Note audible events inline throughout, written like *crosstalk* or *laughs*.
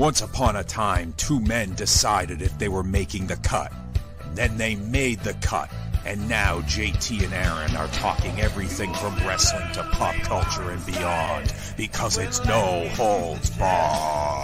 Once upon a time, two men decided if they were making the cut. Then they made the cut. And now JT and Aaron are talking everything from wrestling to pop culture and beyond because it's no holds barred.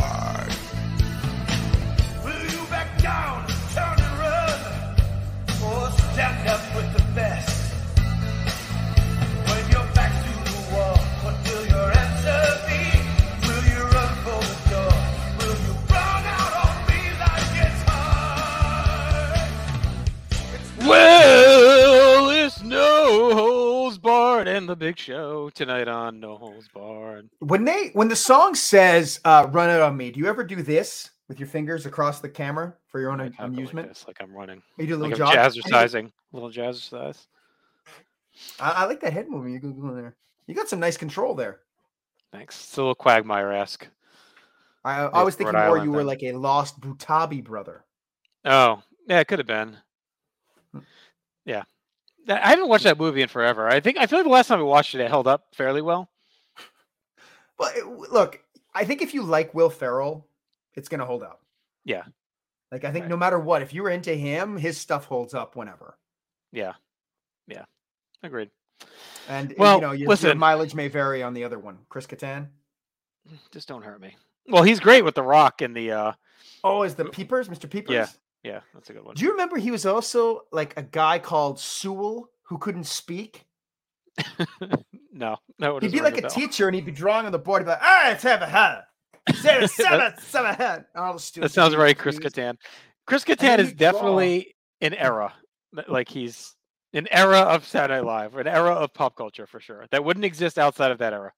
And the big show tonight on No Holds Barred. When they when the song says uh, "Run It on Me," do you ever do this with your fingers across the camera for your own I talk like amusement? this, like I'm running, you do a little I'm jog. jazzercising, little jazzercise. I, I like that head movement you're going there. You got some nice control there. Thanks. It's a little Quagmire esque. I, I was Rhode thinking more Island you were thing. like a lost Butabi brother. Oh, yeah, it could have been. Hmm. Yeah, I haven't watched that movie in forever. I think I feel like the last time I watched it, it held up fairly well. *laughs* Well, look, I think if you like Will Ferrell, it's gonna hold up. Yeah. Like I think Right. no matter what, if you were into him, his stuff holds up whenever. Yeah, yeah, agreed. And Well, you know, your, your listen. mileage may vary on the other one. Chris Kattan. Just don't hurt me. Well, he's great with The Rock and the. uh Oh, is the Peepers, Mr. Peepers? Yeah, that's a good one. Do you remember he was also like a guy called Sewell who couldn't speak? *laughs* no, no. He'd be like a bell. teacher and he'd be drawing on the board. He'd be like, "All right, have a head, *laughs* seven, seven, seven head." All the That students would sounds very Chris confused. Kattan. Chris Kattan is he'd draw. definitely an era. *laughs* Like he's an era of Saturday Night Live, an era of pop culture for sure. That wouldn't exist outside of that era.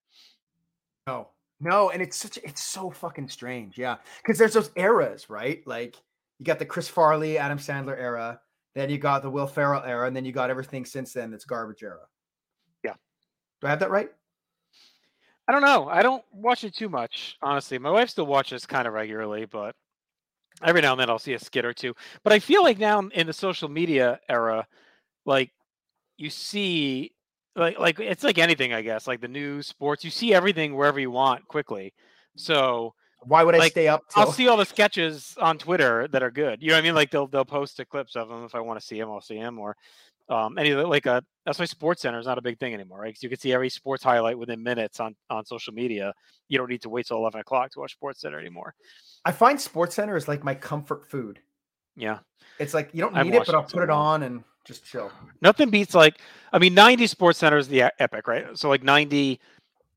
No, no, and it's such it's so fucking strange, yeah. Because there's those eras, right? Like you got the Chris Farley, Adam Sandler era, then you got the Will Ferrell era, and then you got everything since then that's garbage era. Yeah. Do I have that right? I don't know. I don't watch it too much, honestly. My wife still watches kind of regularly, but every now and then I'll see a skit or two. But I feel like now in the social media era, like you see like like it's like anything, I guess, like the news, sports, you see everything wherever you want quickly. So Why would I Like, stay up I'll see all the sketches on Twitter that are good. You know what I mean? Like they'll they'll post the clips of them if I want to see them, I'll see them. Or um, any of the- like a that's why Sports Center is not a big thing anymore, right? 'Cause you can see every sports highlight within minutes on on social media. You don't need to wait till eleven o'clock to watch Sports Center anymore. I find Sports Center is like my comfort food. Yeah, It's like you don't need it, but I'll put it on and just chill. nothing beats like I mean, ninety Sports Center is the epic, right? So like ninety,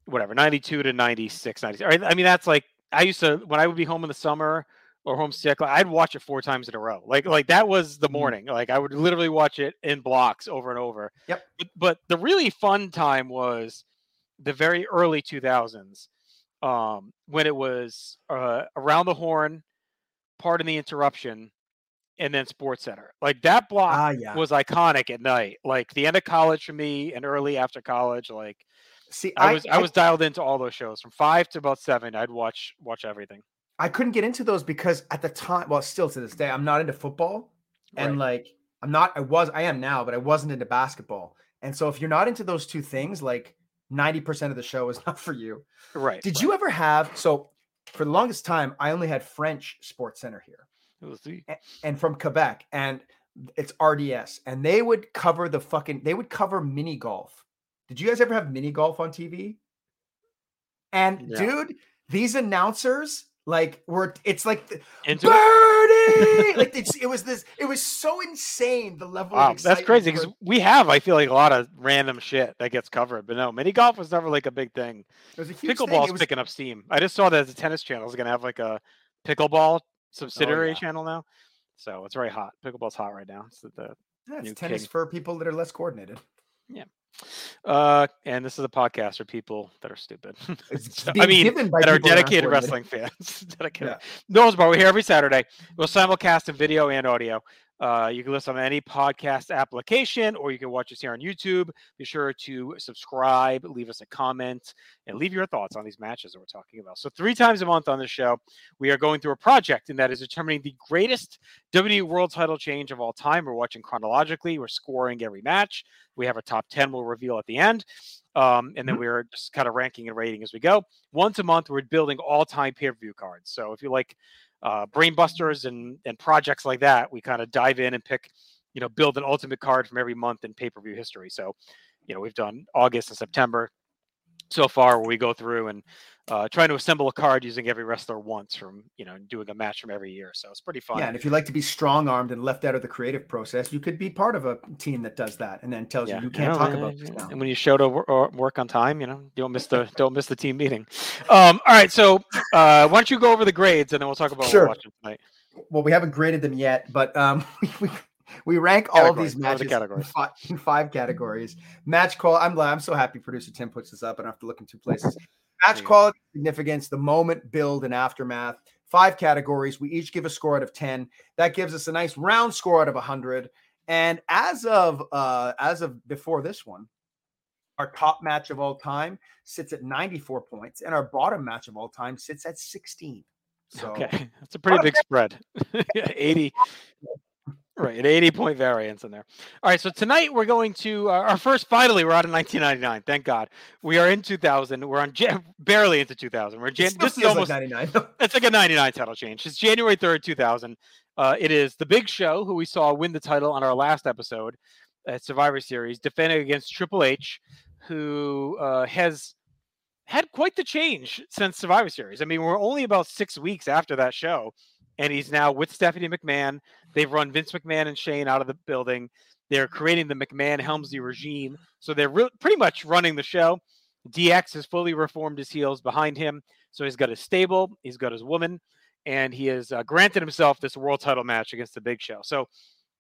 whatever, ninety two to 96, 90. Right? I mean, that's like I used to when I would be home in the summer or homesick, like, I'd watch it four times in a row. Like like that was the Mhm. morning. Like I would literally watch it in blocks over and over. Yep. But, but the really fun time was the very early two thousands, um, when it was uh, around the horn, pardon the interruption, and then Sports Center. Like that block Ah, yeah. was iconic at night. Like the end of college for me and early after college. Like See, I was I, was dialed into all those shows from five to about seven. I'd watch watch everything. I couldn't get into those because at the time, well, still to this day, I'm not into football. And Right. like, I'm not, I was, I am now, but I wasn't into basketball. And so if you're not into those two things, like 90% of the show is *laughs* not for you. Right. Did right. you ever have, so for the longest time, I only had French Sports Center here oh, the- and from Quebec, and it's RDS, and they would cover the fucking, they would cover mini golf. Did you guys ever have mini golf on TV? And Yeah. dude, these announcers, like, were, it's like, the, into it? Birdie! like it's, *laughs* it was this. It was so insane. The level. Wow, of that's crazy because we have, I feel like, a lot of random shit that gets covered. But no, mini golf was never like a big thing. It was a huge thing. Pickleball's was, picking up steam. I just saw that the tennis channel is going to have like a pickleball oh, subsidiary yeah. channel now. So it's very hot. Pickleball's hot right now. It's the, the yeah, it's tennis king. for people that are less coordinated. Uh, and this is a podcast for people that are stupid. *laughs* So, I mean, that are people that aren't dedicated wrestling fans. *laughs* dedicated. Yeah. Noah's Bar. We're here every Saturday. We'll simulcast in video and audio. Uh, you can listen on any podcast application, or you can watch us here on YouTube. Be sure to subscribe, leave us a comment, and leave your thoughts on these matches that we're talking about. So, three times a month on this show, we are going through a project, and that is determining the greatest WWE World Title change of all time. We're watching chronologically. We're scoring every match. We have a top ten. We'll reveal at the end. Um, and then Mhm. we're just kind of ranking and rating as we go. Once a month, we're building all-time pay-per-view cards. So if you like uh, brainbusters and and projects like that, we kind of dive in and pick, you know, build an ultimate card from every month in pay-per-view history. So, you know, we've done August and September so far where we go through and uh, trying to assemble a card using every wrestler once from you know doing a match from every year so it's pretty fun Yeah, and if you like to be strong armed and left out of the creative process, you could be part of a team that does that and then tells Yeah, you you can't know, talk about this and- now. And when you show to work on time, you know, don't miss the don't miss the team meeting. Um, all right, so uh, why don't you go over the grades and then we'll talk about Sure. what we're watching tonight. Well, we haven't graded them yet, but um, *laughs* we, we rank all of these Categories. What are the matches in categories? five, *laughs* in five categories. Match qual. I'm. I'm so happy producer Tim puts this up. I don't have to look in two places. Match quality, significance, the moment, build, and aftermath. Five categories. We each give a score out of ten. That gives us a nice round score out of hundred. And as of uh, as of before this one, our top match of all time sits at 94 points, and our bottom match of all time sits at 16. So Okay, *laughs* that's a pretty big spread. *laughs* 80. Right, an 80 point variance in there. All right, so tonight we're going to uh, our first. Finally, we're out of 1999. Thank God. We are in 2000. We're on Jan- barely into 2000. We're Jan- this is feels like almost 99. *laughs* it's like a 99 title change. It's January 3rd, 2000. Uh, it is the Big Show, who we saw win the title on our last episode at Survivor Series, defending against Triple H, who uh, has had quite the change since Survivor Series. I mean, we're only about six weeks after that show, and he's now with Stephanie McMahon. They've run Vince McMahon and Shane out of the building. They're creating the McMahon Helmsley regime. So they're re- pretty much running the show. DX has fully reformed his heels behind him. So he's got his stable, he's got his woman, and he has uh, granted himself this world title match against the Big Show. So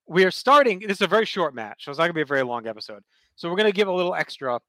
we are starting. This is a very short match, so it's not going to be a very long episode. So we're going to give a little extra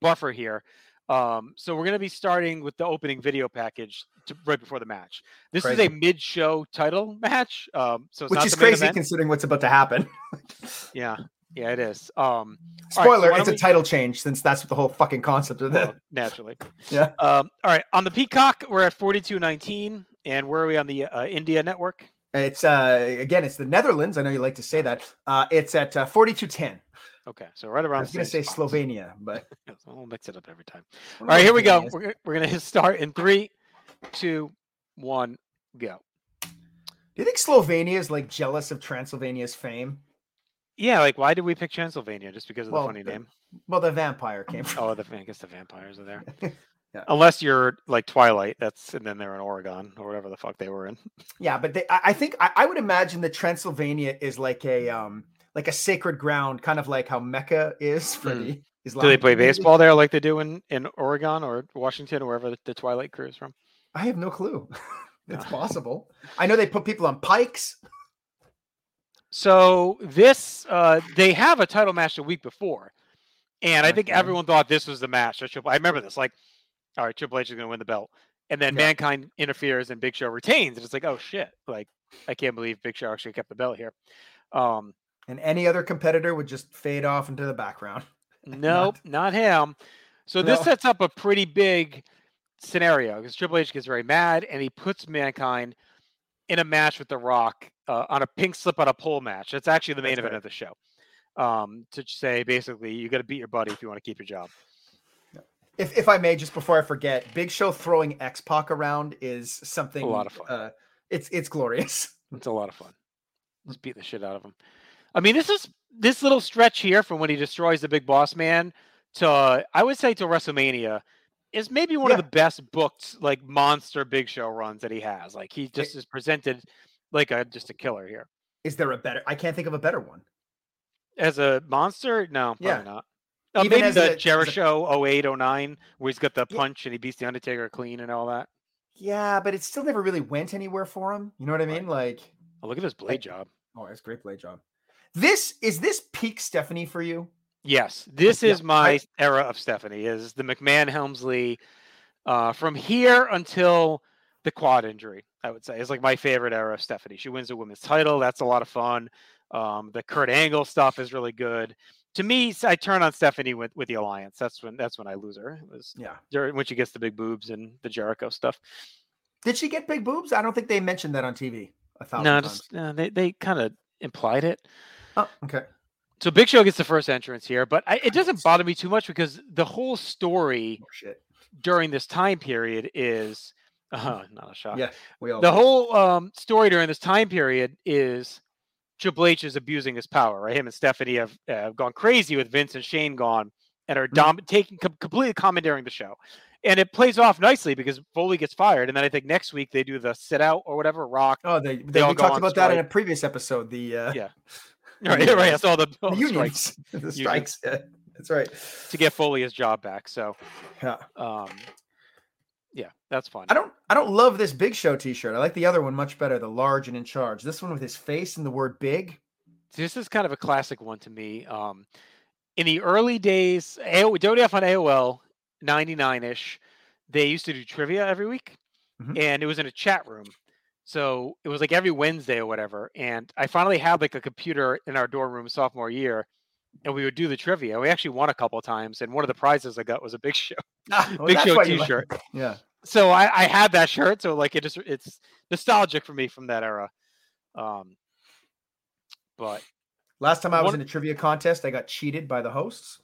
buffer here. Um, so we're going to be starting with the opening video package to, right before the match. This is a mid-show title match, um, so it's Which not is the crazy event. considering what's about to happen. *laughs* Yeah, yeah, it is. Um, All right, so Spoiler, it's a we- title change since that's the whole fucking concept of well, it. naturally. Yeah. Um, all right, on the Peacock, we're at forty-two nineteen, and where are we on the uh, India network? It's uh again, it's the Netherlands. I know you like to say that. Uh it's at uh, 4210. Okay, so right around. I was gonna say same spot. *laughs* Slovenia, but Yes, I'll mix it up every time. All right, here we go. We're, we're gonna *laughs* start in three, two, one, go. Do you think Slovenia is like jealous of Transylvania's fame? Yeah, like why did we pick Transylvania? Just because of Well, the funny the- name? Well, the vampire came from. Oh, the I guess the vampires are there. *laughs* Yeah. Unless you're like Twilight, that's and then they're in Oregon or whatever the fuck they were in. Yeah, but they, I, I think I, I would imagine that Transylvania is like a um like a sacred ground, kind of like how Mecca is for Mm. the Do they play community. baseball there like they do in, in Oregon or Washington or wherever the, the Twilight crew is from? I have no clue. *laughs* it's No. *laughs* possible. I know they put people on pikes. So this uh they have a title match the week before. And I think Okay. everyone thought this was the match. I remember this, like, all right, Triple H is gonna win the belt. And then Yeah. Mankind interferes and Big Show retains. And it's like, oh shit. Like, I can't believe Big Show actually kept the belt here. Um, And any other competitor would just fade off into the background. *laughs* nope, not him. So this sets up a pretty big scenario because Triple H gets very mad and he puts Mankind in a match with The Rock uh, on a pink slip on a pole match. That's actually the main That's event right. of the show. Um, to say basically, you got to beat your buddy if you want to keep your job. If, if I may, just before I forget, Big Show throwing X Pac around is something. a lot of fun. Uh, it's it's glorious. It's a lot of fun. *laughs* Just beat the shit out of him. I mean, this is this little stretch here from when he destroys the big boss man to uh, I would say to WrestleMania is maybe one Yeah. of the best booked like monster big show runs that he has. Like he just is presented like a just a killer here. Is there a better? I can't think of a better one. As a monster, no, probably Yeah. not. Uh, Even maybe a- the a- Jericho 08, 09, where he's got the Yeah. punch and he beats the Undertaker clean and all that. Yeah, but it still never really went anywhere for him. You know what I mean? Like, Oh, look at his blade job. oh, it's great blade job. This is this peak Stephanie for you? Yes, this Yeah, is my I- era of Stephanie. Is the McMahon Helmsley uh, from here until the quad injury? I would say is like my favorite era of Stephanie. She wins a women's title. That's a lot of fun. Um, the Kurt Angle stuff is really good. To me, I turn on Stephanie with, with the alliance. That's when that's when I lose her. It was Yeah. during when she gets the big boobs and the Jericho stuff. Did she get big boobs? I don't think they mentioned that on TV. A thousand No, times. just uh, they they kind of implied it. Oh, okay. So Big Show gets the first entrance here, but I, it doesn't bother me too much because the whole story Oh, shit. during this time period is *laughs* uh, not a shock. Yeah, we all The do. whole um, story during this time period is Triple H is abusing his power. Right, him and Stephanie have, uh, have gone crazy with Vince and Shane gone and are Mhm. taking com- completely commandeering the show. And it plays off nicely because Foley gets fired, and then I think next week they do the sit out or whatever. Rock, Oh, they, they, all we talked about that in a previous episode. The uh, Yeah. *laughs* *laughs* right, the, right. I saw the, *laughs* the oh, unions, strikes *laughs* the strikes. Yeah, that's right. to get Foley his job back. So, Yeah. um, yeah, that's fun. I don't I don't love this Big Show T-shirt. I like the other one much better, the large and in charge. This one with his face and the word big. this is kind of a classic one to me. Um, in the early days, AO, WWF on AOL, 99 ish, they used to do trivia every week, Mhm. and it was in a chat room. So it was like every Wednesday or whatever. And I finally had like a computer in our dorm room sophomore year, and we would do the trivia. We actually won a couple of times, and one of the prizes I got was a Big *laughs* Show, Ah, well, Big Show like T-shirt. it. Yeah. So I, I had that shirt, so like it just it's nostalgic for me from that era. Um, but Last time I was One- in a trivia contest, I got cheated by the hosts,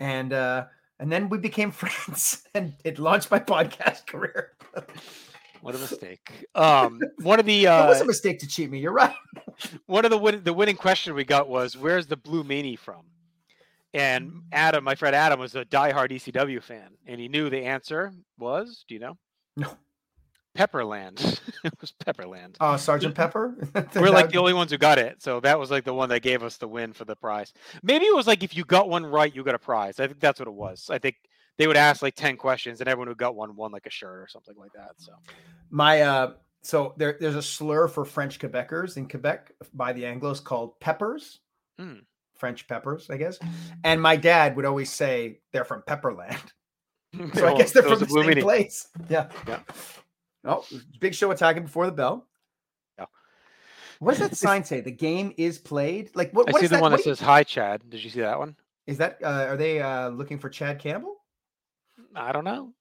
and uh, and then we became *laughs* friends, and it launched my *laughs* podcast career. What a mistake. *laughs* Um, one of the *laughs* it was uh, a mistake to cheat me. You're right. *laughs* one of the win- the winning question we got was, "Where's the Blue Meanie from?" And Adam, my friend Adam, was a diehard ECW fan, and he knew the answer was, do you know? No. Pepperland. it was Pepperland. Oh, Sergeant Pepper. We're like the only ones who got it, so that was like the one that gave us the win for the prize. Maybe it was like if you got one right, you got a prize. I think that's what it was. I think they would ask like ten questions, and everyone who got one won like a shirt or something like that. So my uh so there, there's a slur for French Quebecers in Quebec by the Anglos called peppers. Hmm. French peppers, I guess. And my dad would always say they're from Pepperland. *laughs* So I guess they're from the same place. Yeah. Yeah. Oh, big show attacking before the bell. Yeah. What does that *laughs* sign say? The game is played. Like what? I what see the that? one that what you- says "Hi, Chad." Did you see that one? Is that? Uh, are they uh, looking for Chad Campbell? I don't know.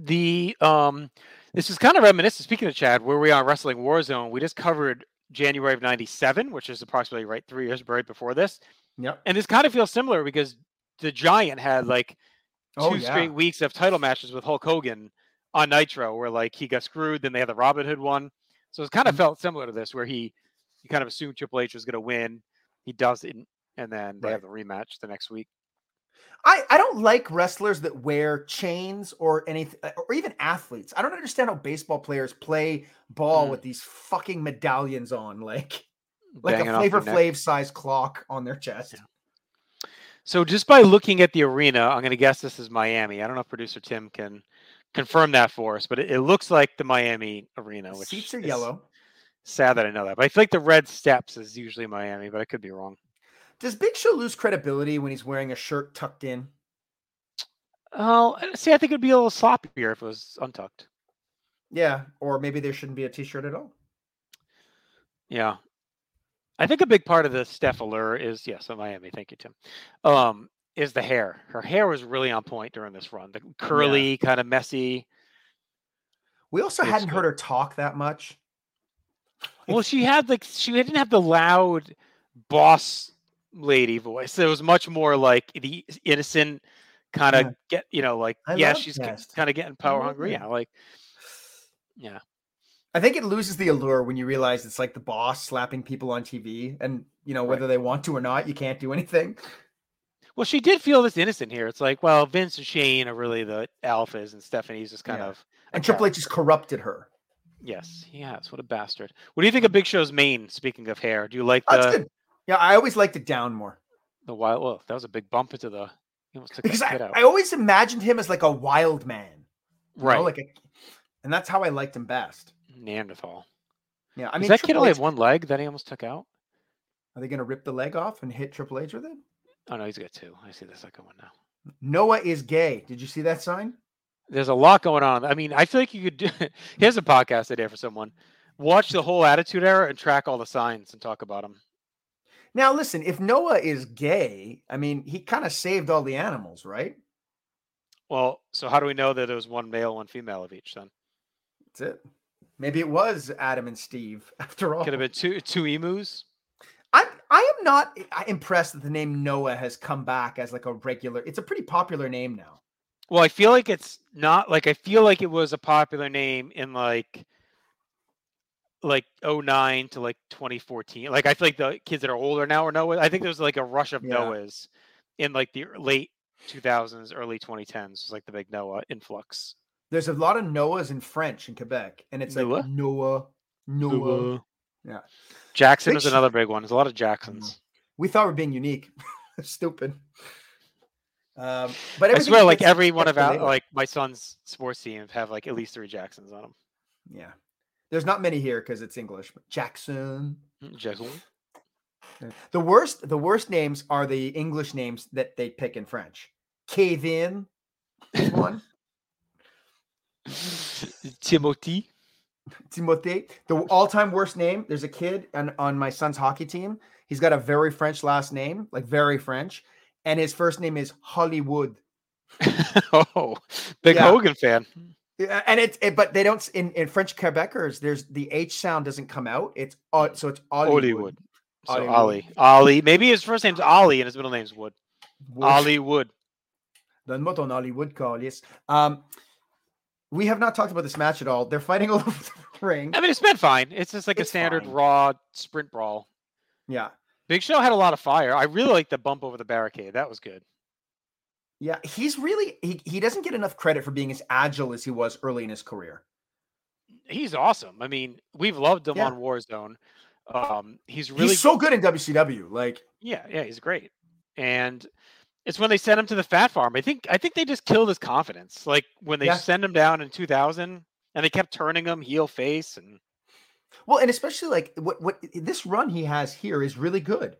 The um, this is kind of reminiscent. Speaking of Chad, where we are Wrestling Warzone, we just covered January of '97, which is approximately right three years right before this, Yep. and this kind of feels similar because the Giant had like two Oh, yeah. straight weeks of title matches with Hulk Hogan on Nitro, where like he got screwed. Then they had the Robin Hood one, so it kind of Mhm. felt similar to this, where he you kind of assumed Triple H was going to win. He doesn't, and then they have the rematch the next week. I, I don't like wrestlers that wear chains or anything, or even athletes. I don't understand how baseball players play ball Mm. with these fucking medallions on, like like banging a Flavor. Flav size clock on their chest. So just by looking at the arena, I'm going to guess this is Miami. I don't know if producer Tim can confirm that for us, but it, it looks like the Miami arena. Which seats are yellow. Sad that I know that, but I feel like the red steps is usually Miami, but I could be wrong. Does Big Show lose credibility when he's wearing a shirt tucked in? Oh, uh, see, I think it'd be a little sloppier if it was untucked. Yeah, or maybe there shouldn't be a t-shirt at all. Yeah. I think a big part of the Steph allure is yes, Miami. Thank you, Tim. Um, is the hair. Her hair was really on point during this run. The curly, kind of messy. We also It's hadn't good. heard her talk that much. Well, she had like she didn't have the loud boss lady voice. It was much more like the innocent kind of Yeah. get you know like I yeah she's kind of getting power hungry. Yeah, like yeah. I think it loses the allure when you realize it's like the boss slapping people on TV, and you know Right. whether they want to or not, you can't do anything. Well, she did feel this innocent here. It's like, well, Vince and Shane are really the alphas, and Stephanie's just kind Yeah. of And Triple H just corrupted her. Yes, he has. What a bastard. What do you think of Big Show's mane? Speaking of hair, do you like the. Yeah, I always liked it down more the wild? Well, that was a big bump into the. Took because I, out. I always imagined him as like a wild man, you know, right, like a, and that's how I liked him best. Neanderthal. Yeah, I I mean, that kid only H, have one leg that he almost took out? are they going to rip the leg off and hit Triple H with it? Oh no, he's got two. I see the second one now. Noah is gay. Did you see that sign? There's a lot going on. I mean, I feel like you could do. *laughs* Here's a podcast idea for someone. Watch the whole Attitude Era and track all the signs and talk about them. Now, listen, if Noah is gay, I mean, he kind of saved all the animals, right? Well, so how do we know that it was one male, one female of each? Then That's it. Maybe it was Adam and Steve *laughs* after all. could have been two two emus. I'm I am not impressed that the name Noah has come back as like a regular. It's a pretty popular name now. Well, I feel like it's not like I feel like it was a popular name in like like 09 to like 2014. Like I feel like the kids that are older now are Noah. I think there's like a rush of Yeah. Noahs in like the late 2000s, early 2010s. Was like the big Noah influx. There's a lot of Noahs in French in Quebec, and it's Noah? like Noah, Noah. Yeah. Jackson is another big one. There's a lot of Jacksons. We thought we are being unique. *laughs* Stupid. Um, but I swear, like every one of our, like my son's sports teams have like at least three Jacksons on them. yeah. There's not many here because it's English. But Jackson. Mm, Jackson. The worst, the worst names are the English names that they pick in French. Kevin is one. *laughs* Timothy. Timothée. The all-time worst name. There's a kid on, on my son's hockey team. He's got a very French last name, like very French, and his first name is Hollywood. *laughs* oh, big Yeah. Hogan fan. Yeah, and it's it, but they don't in, in French Quebecers. There's the H sound doesn't come out. It's uh, so it's Hollywood. Hollywood. So Hollywood. Ollie. Ollie. Maybe his first name's Ollie and his middle name's Wood. Wood. Ollie Wood. Donne-moi ton Hollywood, Carlis. Um, we have not talked about this match at all. They're fighting *laughs* all over the ring. I mean, it's been fine. It's just like It's a standard fine. raw sprint brawl. Yeah, Big Show had a lot of fire. I really like the bump over the barricade. That was good. Yeah. He's really he, he doesn't get enough credit for being as agile as he was early in his career. He's awesome. I mean, we've loved him Yeah. on Warzone. Um, he's really He's so good in WCW. Like Yeah, yeah, he's great. And it's when they sent him to the fat farm. I think I think they just killed his confidence. Like when they Yeah. sent him down in 2000 and they kept turning him heel face and well, and especially like what what this run he has here is really good.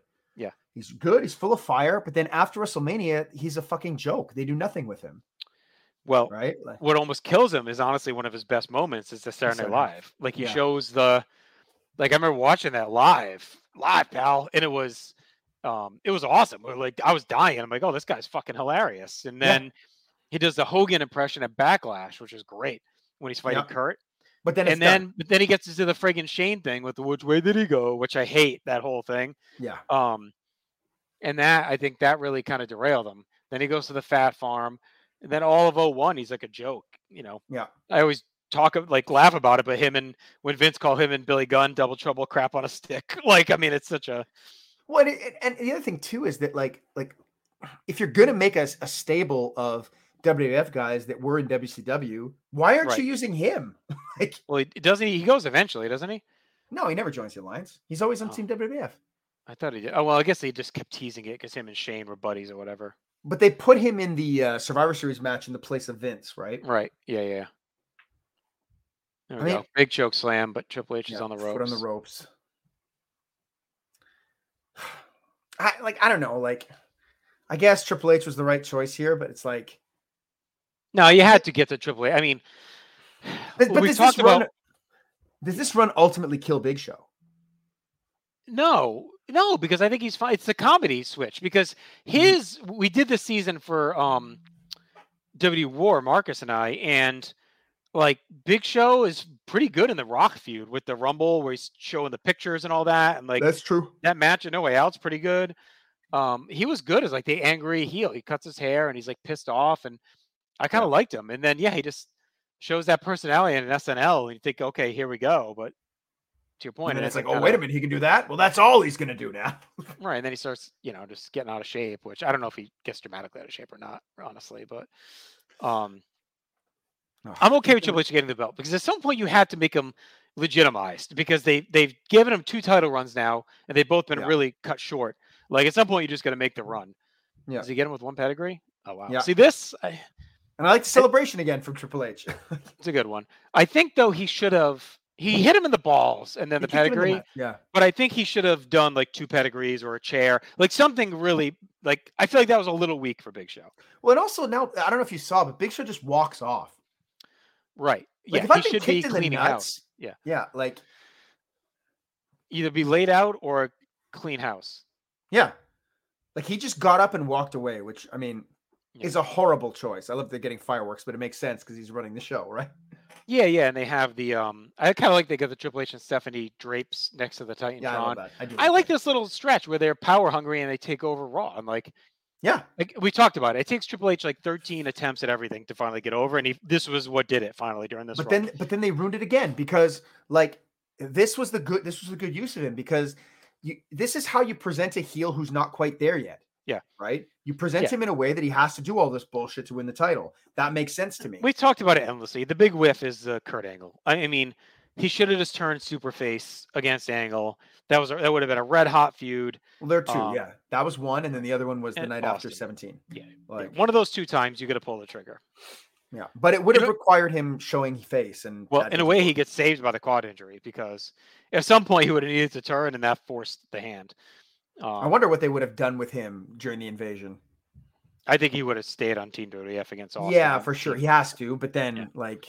Yeah. he's good. He's full of fire. But then after WrestleMania, he's a fucking joke. They do nothing with him. well, Right? Like, what almost kills him is honestly one of his best moments is the Saturday Night Live. Like he Yeah. shows the like I remember watching that live, live, pal, and it was um it was awesome. Like I was dying. I'm like, oh, this guy's fucking hilarious. And Yeah. then he does the Hogan impression at Backlash, which is great when he's fighting Yeah. Kurt. but then it's and done. then but then he gets into the friggin' Shane thing with the which way did he go, which I hate that whole thing. yeah, Um, and that I think that really kind of derailed him. Then he goes to the Fat Farm, and then all of 01, he's like a joke. You know, yeah. I always talk of- like laugh about it, but him and when Vince called him and Billy Gunn double trouble crap on a stick, *laughs* like I mean, it's such a Well, and, the other thing too is that like like if you're gonna make a, a stable of WWF guys that were in WCW, why aren't Right. you using him? *laughs* like, well, he doesn't he? He goes eventually, doesn't he? no, he never joins the alliance. He's always on Oh. Team WWF. I thought he did. Oh well, I guess they just kept teasing it because him and Shane were buddies or whatever. But they put him in the uh, Survivor Series match in the place of Vince, right? Right? Yeah, yeah. There I we mean- go. Big choke slam, but Triple H is on the foot ropes. on the ropes. *sighs* I like I don't know, like I guess Triple H was the right choice here, but it's like No, you had to get the Triple H. I mean, *sighs* but, but we've talked this run about does this run ultimately kill Big Show? no, no, because I think he's fine. It's the comedy switch because Mm-hmm. his we did this season for um W War, Marcus and I, and like Big Show is pretty good in the Rock feud with the Rumble where he's showing the pictures and all that, and like That's true. that match at No Way Out's pretty good. Um, he was good as like the angry heel. He cuts his hair and he's like pissed off, and I kind of liked him. And then yeah, he just shows that personality in an SNL, and you think, okay, here we go. But to your point, And then it's like, oh, wait a minute, he can do that. Well, that's all he's gonna do now. *laughs* right? And then he starts, you know, just getting out of shape, which I don't know if he gets dramatically out of shape or not, honestly. But um, Ugh. I'm okay with Triple H getting the belt because at some point you had to make him legitimized because they they've given him two title runs now and they've both been Yeah. really cut short. Like at some point you just got to make the run. Yeah. Does he get him with one pedigree? Oh wow. Yeah. See this? I, And I like the celebration again from Triple H. *laughs* it's a good one. I think though he should have he hit him in the balls and then He the kicked him in pedigree. nuts. yeah. but I think he should have done like two pedigrees or a chair, like something really like I feel like that was a little weak for Big Show. Well, and also now I don't know if you saw, but Big Show just walks off. Right. Like yeah, if I've he been kicked in the cleaning house. Yeah. yeah, like Either be laid out or a clean house. yeah, like he just got up and walked away, which I mean Yeah. is a horrible choice. I love they're getting fireworks, but it makes sense because he's running the show, right? Yeah, yeah, and they have the um. I kind of like they got the Triple H and Stephanie drapes next to the Titantron. Yeah, I. I, do I like this little stretch where they're power hungry and they take over Raw. I'm like, Yeah, like we talked about it. It takes Triple H like 13 attempts at everything to finally get over, and he, this was what did it finally during this. but run. then but then they ruined it again because like this was the good this was a good use of him because you this is how you present a heel who's not quite there yet. Yeah. Right? You present Yeah. him in a way that he has to do all this bullshit to win the title. That makes sense to me. we talked about it endlessly. The big whiff is uh, Kurt Angle. I, I mean, he should have just turned super face against Angle. That was that would have been a red hot feud. Well, there are two, um, yeah. That was one, and then the other one was the night after 17. Yeah, Like one of those two times you got to pull the trigger. yeah. But it would have required him showing face and Well, in a way, work. he gets saved by the quad injury because at some point he would have needed to turn, and that forced the hand. Um, I wonder what they would have done with him during the invasion. I think he would have stayed on Team WWF against Austin. yeah, for sure. He has to, but then Yeah. like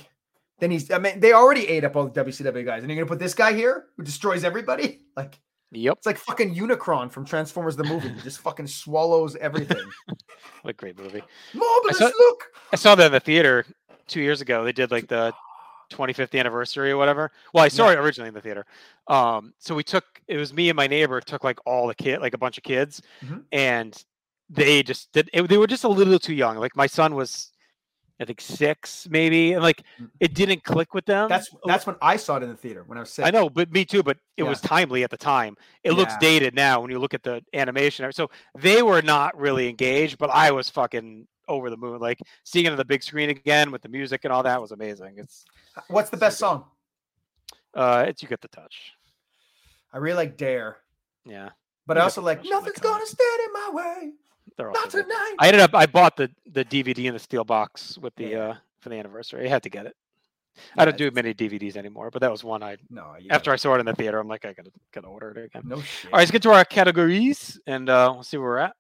then he's I mean, they already ate up all the WCW guys, and you're gonna put this guy here who destroys everybody? *laughs* Like Yep, it's like fucking Unicron from Transformers the movie. He just fucking swallows everything. *laughs* what a great movie. Marvelous saw- look. I saw that in the theater two years ago. They did like the 25th anniversary or whatever. Well, I saw Yeah. it originally in the theater. Um, so we took it was me and my neighbor took like all the kid, like a bunch of kids, Mhm. and they just did. It, they were just a little too young. Like my son was, I think six maybe, and like Mm. it didn't click with them. That's that's when I saw it in the theater when I was six. I know, but me too. But it Yeah. was timely at the time. It looks dated now when you look at the animation. So they were not really engaged, but I was fucking over the moon. Like seeing it on the big screen again with the music and all that was amazing. It's What's the best good. song? uh, it's you get the touch. I really like Dare, Yeah, but You I also like Nothing's gonna stand in my way. they're. Not so good. I ended up. I bought the the DVD in the steel box with the Yeah. uh for the anniversary. I had to get it. I don't do many DVDs anymore, but that was one I No, after I saw it in the theater. I'm like, I gotta gotta order it again. no shit. All right, let's get to our categories and uh, we'll see where we're at.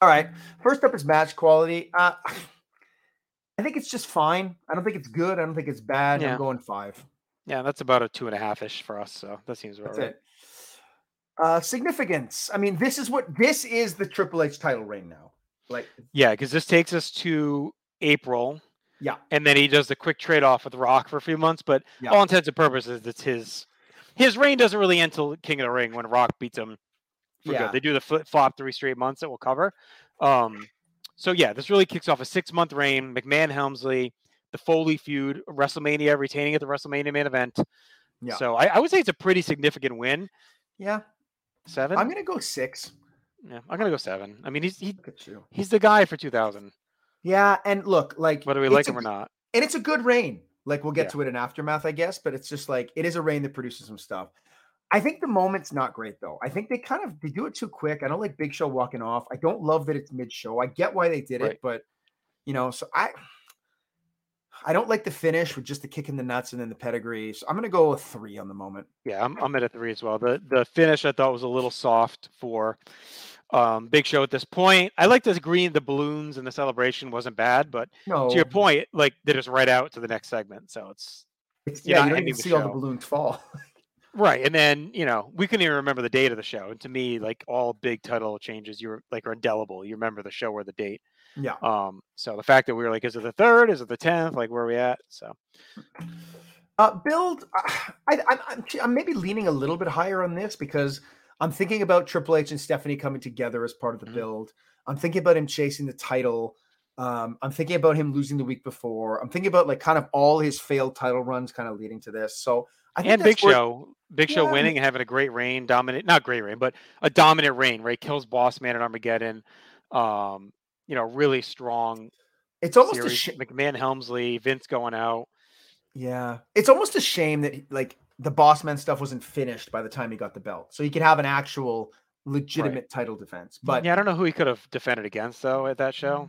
All right. First up is match quality. Uh, I think it's just fine. I don't think it's good. I don't think it's bad. Yeah. I'm going five. Yeah, that's about a two and a half ish for us. So that seems about That's right. it. Uh, significance. I mean, this is what this is the Triple H title reign now. Like, Yeah, because this takes us to April. Yeah. And then he does the quick trade off with Rock for a few months, but Yeah. all intents and purposes, it's his his reign doesn't really end till King of the Ring when Rock beats him. Yeah. good. They do the flip flop three straight months that we'll cover. Um, so yeah, this really kicks off a six month reign. McMahon Helmsley, the Foley feud, WrestleMania retaining at the WrestleMania main event. Yeah. So I, I would say it's a pretty significant win. yeah, Seven. I'm gonna go six. yeah, I'm gonna go seven. I mean, he's he, Look at you. he's the guy for 2000, Yeah, and look, like whether we like a him or not. and it's a good reign. Like we'll get Yeah. to it in aftermath, I guess, but it's just like it is a reign that produces some stuff. I think the moment's not great though. I think they kind of they do it too quick. I don't like Big Show walking off. I don't love that it's mid show. I get why they did Right. it, but you know, so I I don't like the finish with just the kick in the nuts and then the pedigree. So I'm gonna go with three on the moment. Yeah, I'm, I'm at a three as well. The the finish I thought was a little soft for um, Big Show at this point. I like this green, the balloons and the celebration wasn't bad, but No, to your point, like they're just right out to the next segment. So it's it's, yeah, you don't even see all the balloons fall. *laughs* right. And then you know we couldn't even remember the date of the show. And to me, like all big title changes, you're like are indelible. You remember the show or the date. yeah. Um, so the fact that we were like, is it the third? Is it the tenth? Like where are we at? So Uh, build. Uh, *sighs* I, I'm, I'm, I'm maybe leaning a little bit higher on this because I'm thinking about Triple H and Stephanie coming together as part of the Mhm. build. I'm thinking about him chasing the title. Um, I'm thinking about him losing the week before. I'm thinking about like kind of all his failed title runs, kind of leading to this. So I and Big worth- Show, Big Show Yeah. winning and having a great reign, dominant, not great reign, but a dominant reign, right? Kills Boss Man at Armageddon. Um, you know, really strong It's almost a series. sh- McMahon, Helmsley, Vince going out. yeah. It's almost a shame that like the Boss Man stuff wasn't finished by the time he got the belt, so he could have an actual legitimate title defense. But yeah, I don't know who he could have defended against though at that show.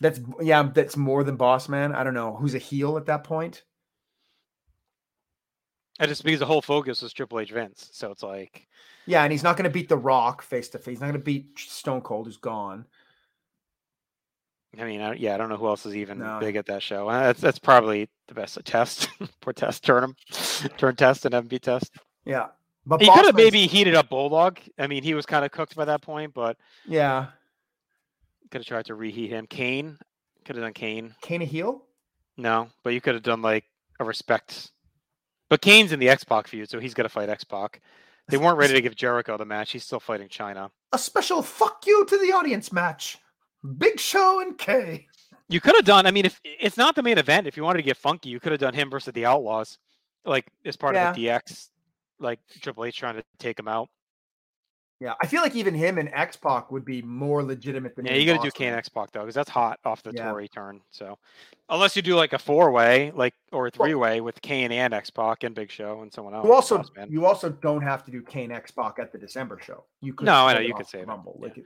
That's yeah, that's more than Boss Man. I don't know who's a heel at that point. I just because the whole focus was Triple H Vince, so it's like Yeah, and he's not going to beat The Rock face to face. He's not going to beat Stone Cold, who's gone. I mean, I, yeah, I don't know who else is even No. big at that show. Uh, That's that's probably the best test. *laughs* Poor test, turn him, turn test and MB test. Yeah, but He could have maybe heated up Bulldog. I mean, he was kind of cooked by that point, but yeah, could have tried to reheat him. Kane, Could have done Kane. Kane a heel? No, but you could have done like a respect. But Kane's in the X Pac feud, so he's got to fight X Pac. They weren't ready to give Jericho the match. He's still fighting Chyna. A special fuck you to the audience match. Big Show and K. You could have done. I mean, if it's not the main event, if you wanted to get funky, you could have done him versus the Outlaws, like as part of the DX, like Triple H trying to take him out. Yeah, I feel like even him and X Pac would be more legitimate than. Yeah, you got to do Kane X Pac though, because that's hot off the Yeah. Tori turn. So, unless you do like a four way, like or a three way with Kane and X Pac and Big Show and someone else. You also you also don't have to do Kane X Pac at the December show. You could No, I know, you could say it, Rumble. Like,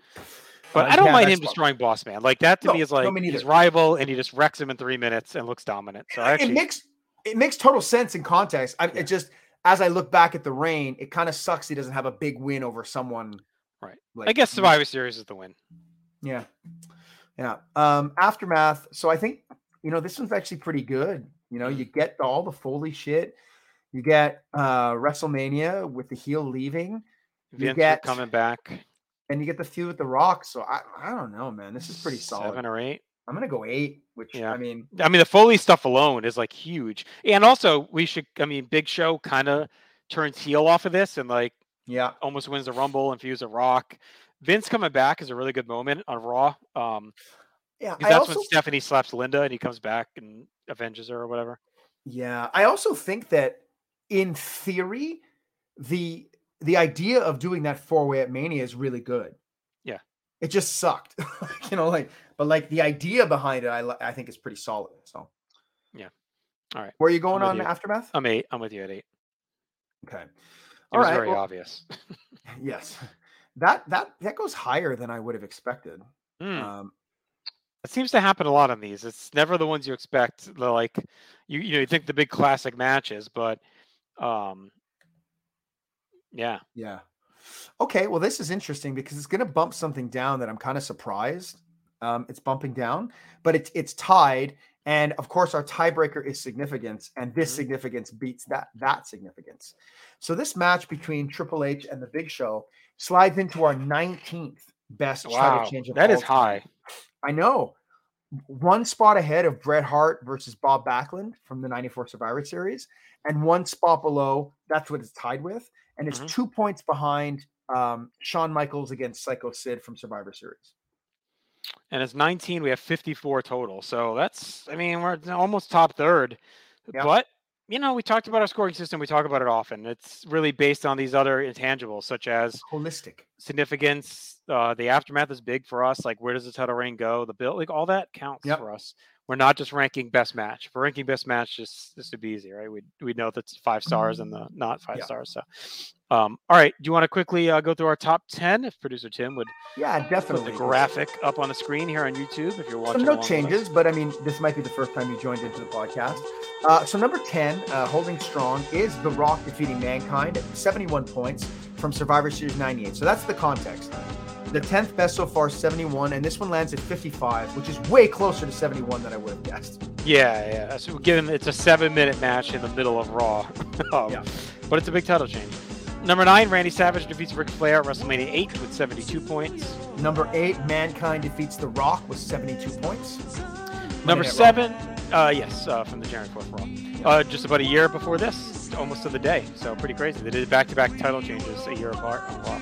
But uh, I don't mind him destroying Boss Man. Like that to No, me is no, like me neither. his rival, and he just wrecks him in three minutes and looks dominant. So I it actually, makes it makes total sense in context. I, Yeah. It just as I look back at the reign, it kind of sucks he doesn't have a big win over someone. Right. Like, I guess Survivor Series is the win. Yeah, yeah. Um, aftermath. So I think you know this one's actually pretty good. You know, you get all the Foley shit. You get uh WrestleMania with the heel leaving, You Vince get- coming back. and you get the feud with the Rock. So I, I don't know, man. This is pretty solid. Seven or eight. I'm gonna go eight, which Yeah. I mean, I mean, the Foley stuff alone is like huge. And also, we should. I mean, Big Show kind of turns heel off of this and like yeah, almost wins the Rumble and feuds a Rock. Vince coming back is a really good moment on Raw. Um, yeah. that's also, when Stephanie slaps Linda and he comes back and avenges her or whatever. yeah, I also think that in theory, the the idea of doing that four way at Mania is really good. It just sucked, *laughs* you know, like, but like the idea behind it, I I think is pretty solid. So, Yeah. All right. where are you going on you. aftermath? I'm eight. I'm with you at eight. Okay, It All was right, very well- obvious. *laughs* yes, that that that goes higher than I would have expected. Hmm. Um, It seems to happen a lot on these. It's never the ones you expect. The like you you know you think the big classic matches, but um yeah. Yeah. Okay. Well, this is interesting because it's going to bump something down that I'm kind of surprised. Um, it's bumping down, but it's it's tied, and of course our tiebreaker is significance, and this Mhm. significance beats that that significance. So this match between Triple H and the Big Show slides into our 19th best title Wow. change of That time. high. I know. One spot ahead of Bret Hart versus Bob Backlund from the 94 Survivor Series, and one spot below, that's what it's tied with. And it's Mhm. two points behind um, Shawn Michaels against Psycho Sid from Survivor Series. And it's 19. We have 54 total. So that's I mean, we're almost top third. Yeah. But you know, we talked about our scoring system. We talk about it often. It's really based on these other intangibles, such as Holistic. significance. Uh, the aftermath is big for us. Like, where does the title reign go? The bill, like all that counts Yep. for us. We're not just ranking best match. If we're ranking best match, just this would be easy, right? We we know that's five stars and the not five Yeah. stars. So, um, all right. Do you want to quickly uh, go through our top ten? If producer Tim would Yeah, put definitely. the graphic up on the screen here on YouTube, if you're watching. So no along with us. changes, but I mean, this might be the first time you joined into the podcast. Uh, so number 10, uh, holding strong, is The Rock defeating Mankind at 71 points from Survivor Series 98. So that's the context. The 10th best so far, 71, and this one lands at 55, which is way closer to 71 than I would have guessed. Yeah, yeah. So given it's a seven-minute match in the middle of Raw, *laughs* um, Yeah. but it's a big title change. Number nine, Randy Savage defeats Ric Flair at WrestleMania 8 with 72 points. Number 8, Mankind defeats The Rock with 72 points. Number Monday Night seven, uh, yes, uh, from the January 4th Raw. Uh, just about a year before this, almost to the day. So pretty crazy. They did back-to-back title changes a year apart on Raw.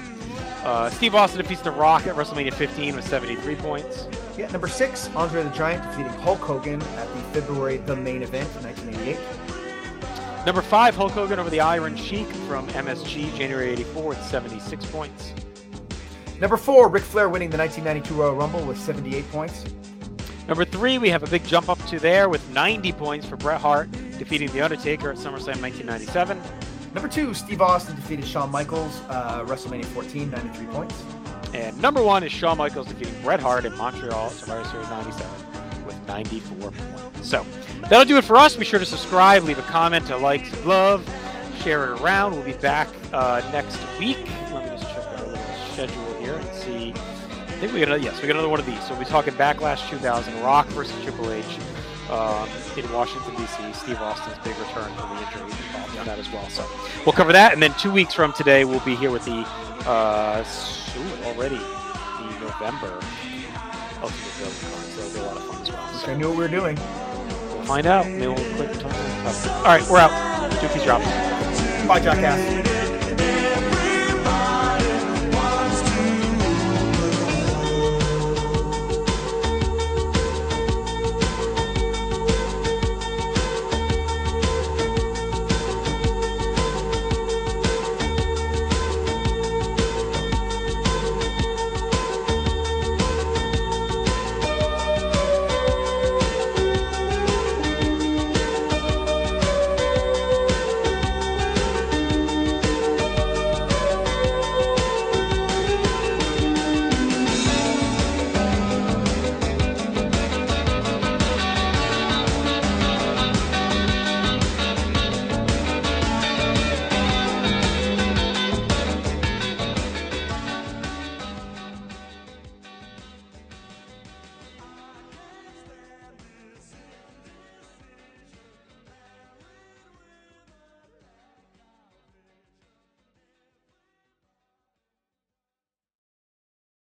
Uh, Steve Austin defeats The Rock at WrestleMania 15 with 73 points. Yeah, number 6, Andre the Giant defeating Hulk Hogan at the February The Main Event in 1988. Number five, Hulk Hogan over the Iron Sheik from MSG, January 84 with 76 points. Number 4, Ric Flair winning the 1992 Royal Rumble with 78 points. Number three, we have a big jump up to there with 90 points for Bret Hart defeating The Undertaker at SummerSlam 1997. Number two, Steve Austin defeated Shawn Michaels, uh, WrestleMania 14, 93 points. And number one is Shawn Michaels defeating Bret Hart in Montreal Survivor Series 97 with 94 points. So that'll do it for us. Be sure to subscribe, leave a comment, a like, love, share it around. We'll be back uh, next week. Let me just check our little schedule here and see. I think we got another, yes, we got another one of these. So we'll be talking Backlash 2000, Rock versus Triple H um, in Washington D.C. Steve Austin's big return from the injury involved in that as well. So we'll cover that, and then two weeks from today, we'll be here with the uh, ooh, already the November Ultimate Con, so it'll be a lot of fun as well. So I knew what we were doing. we'll find out. Maybe we'll click. All right, we're out. Dookies drops. Bye, Jackass.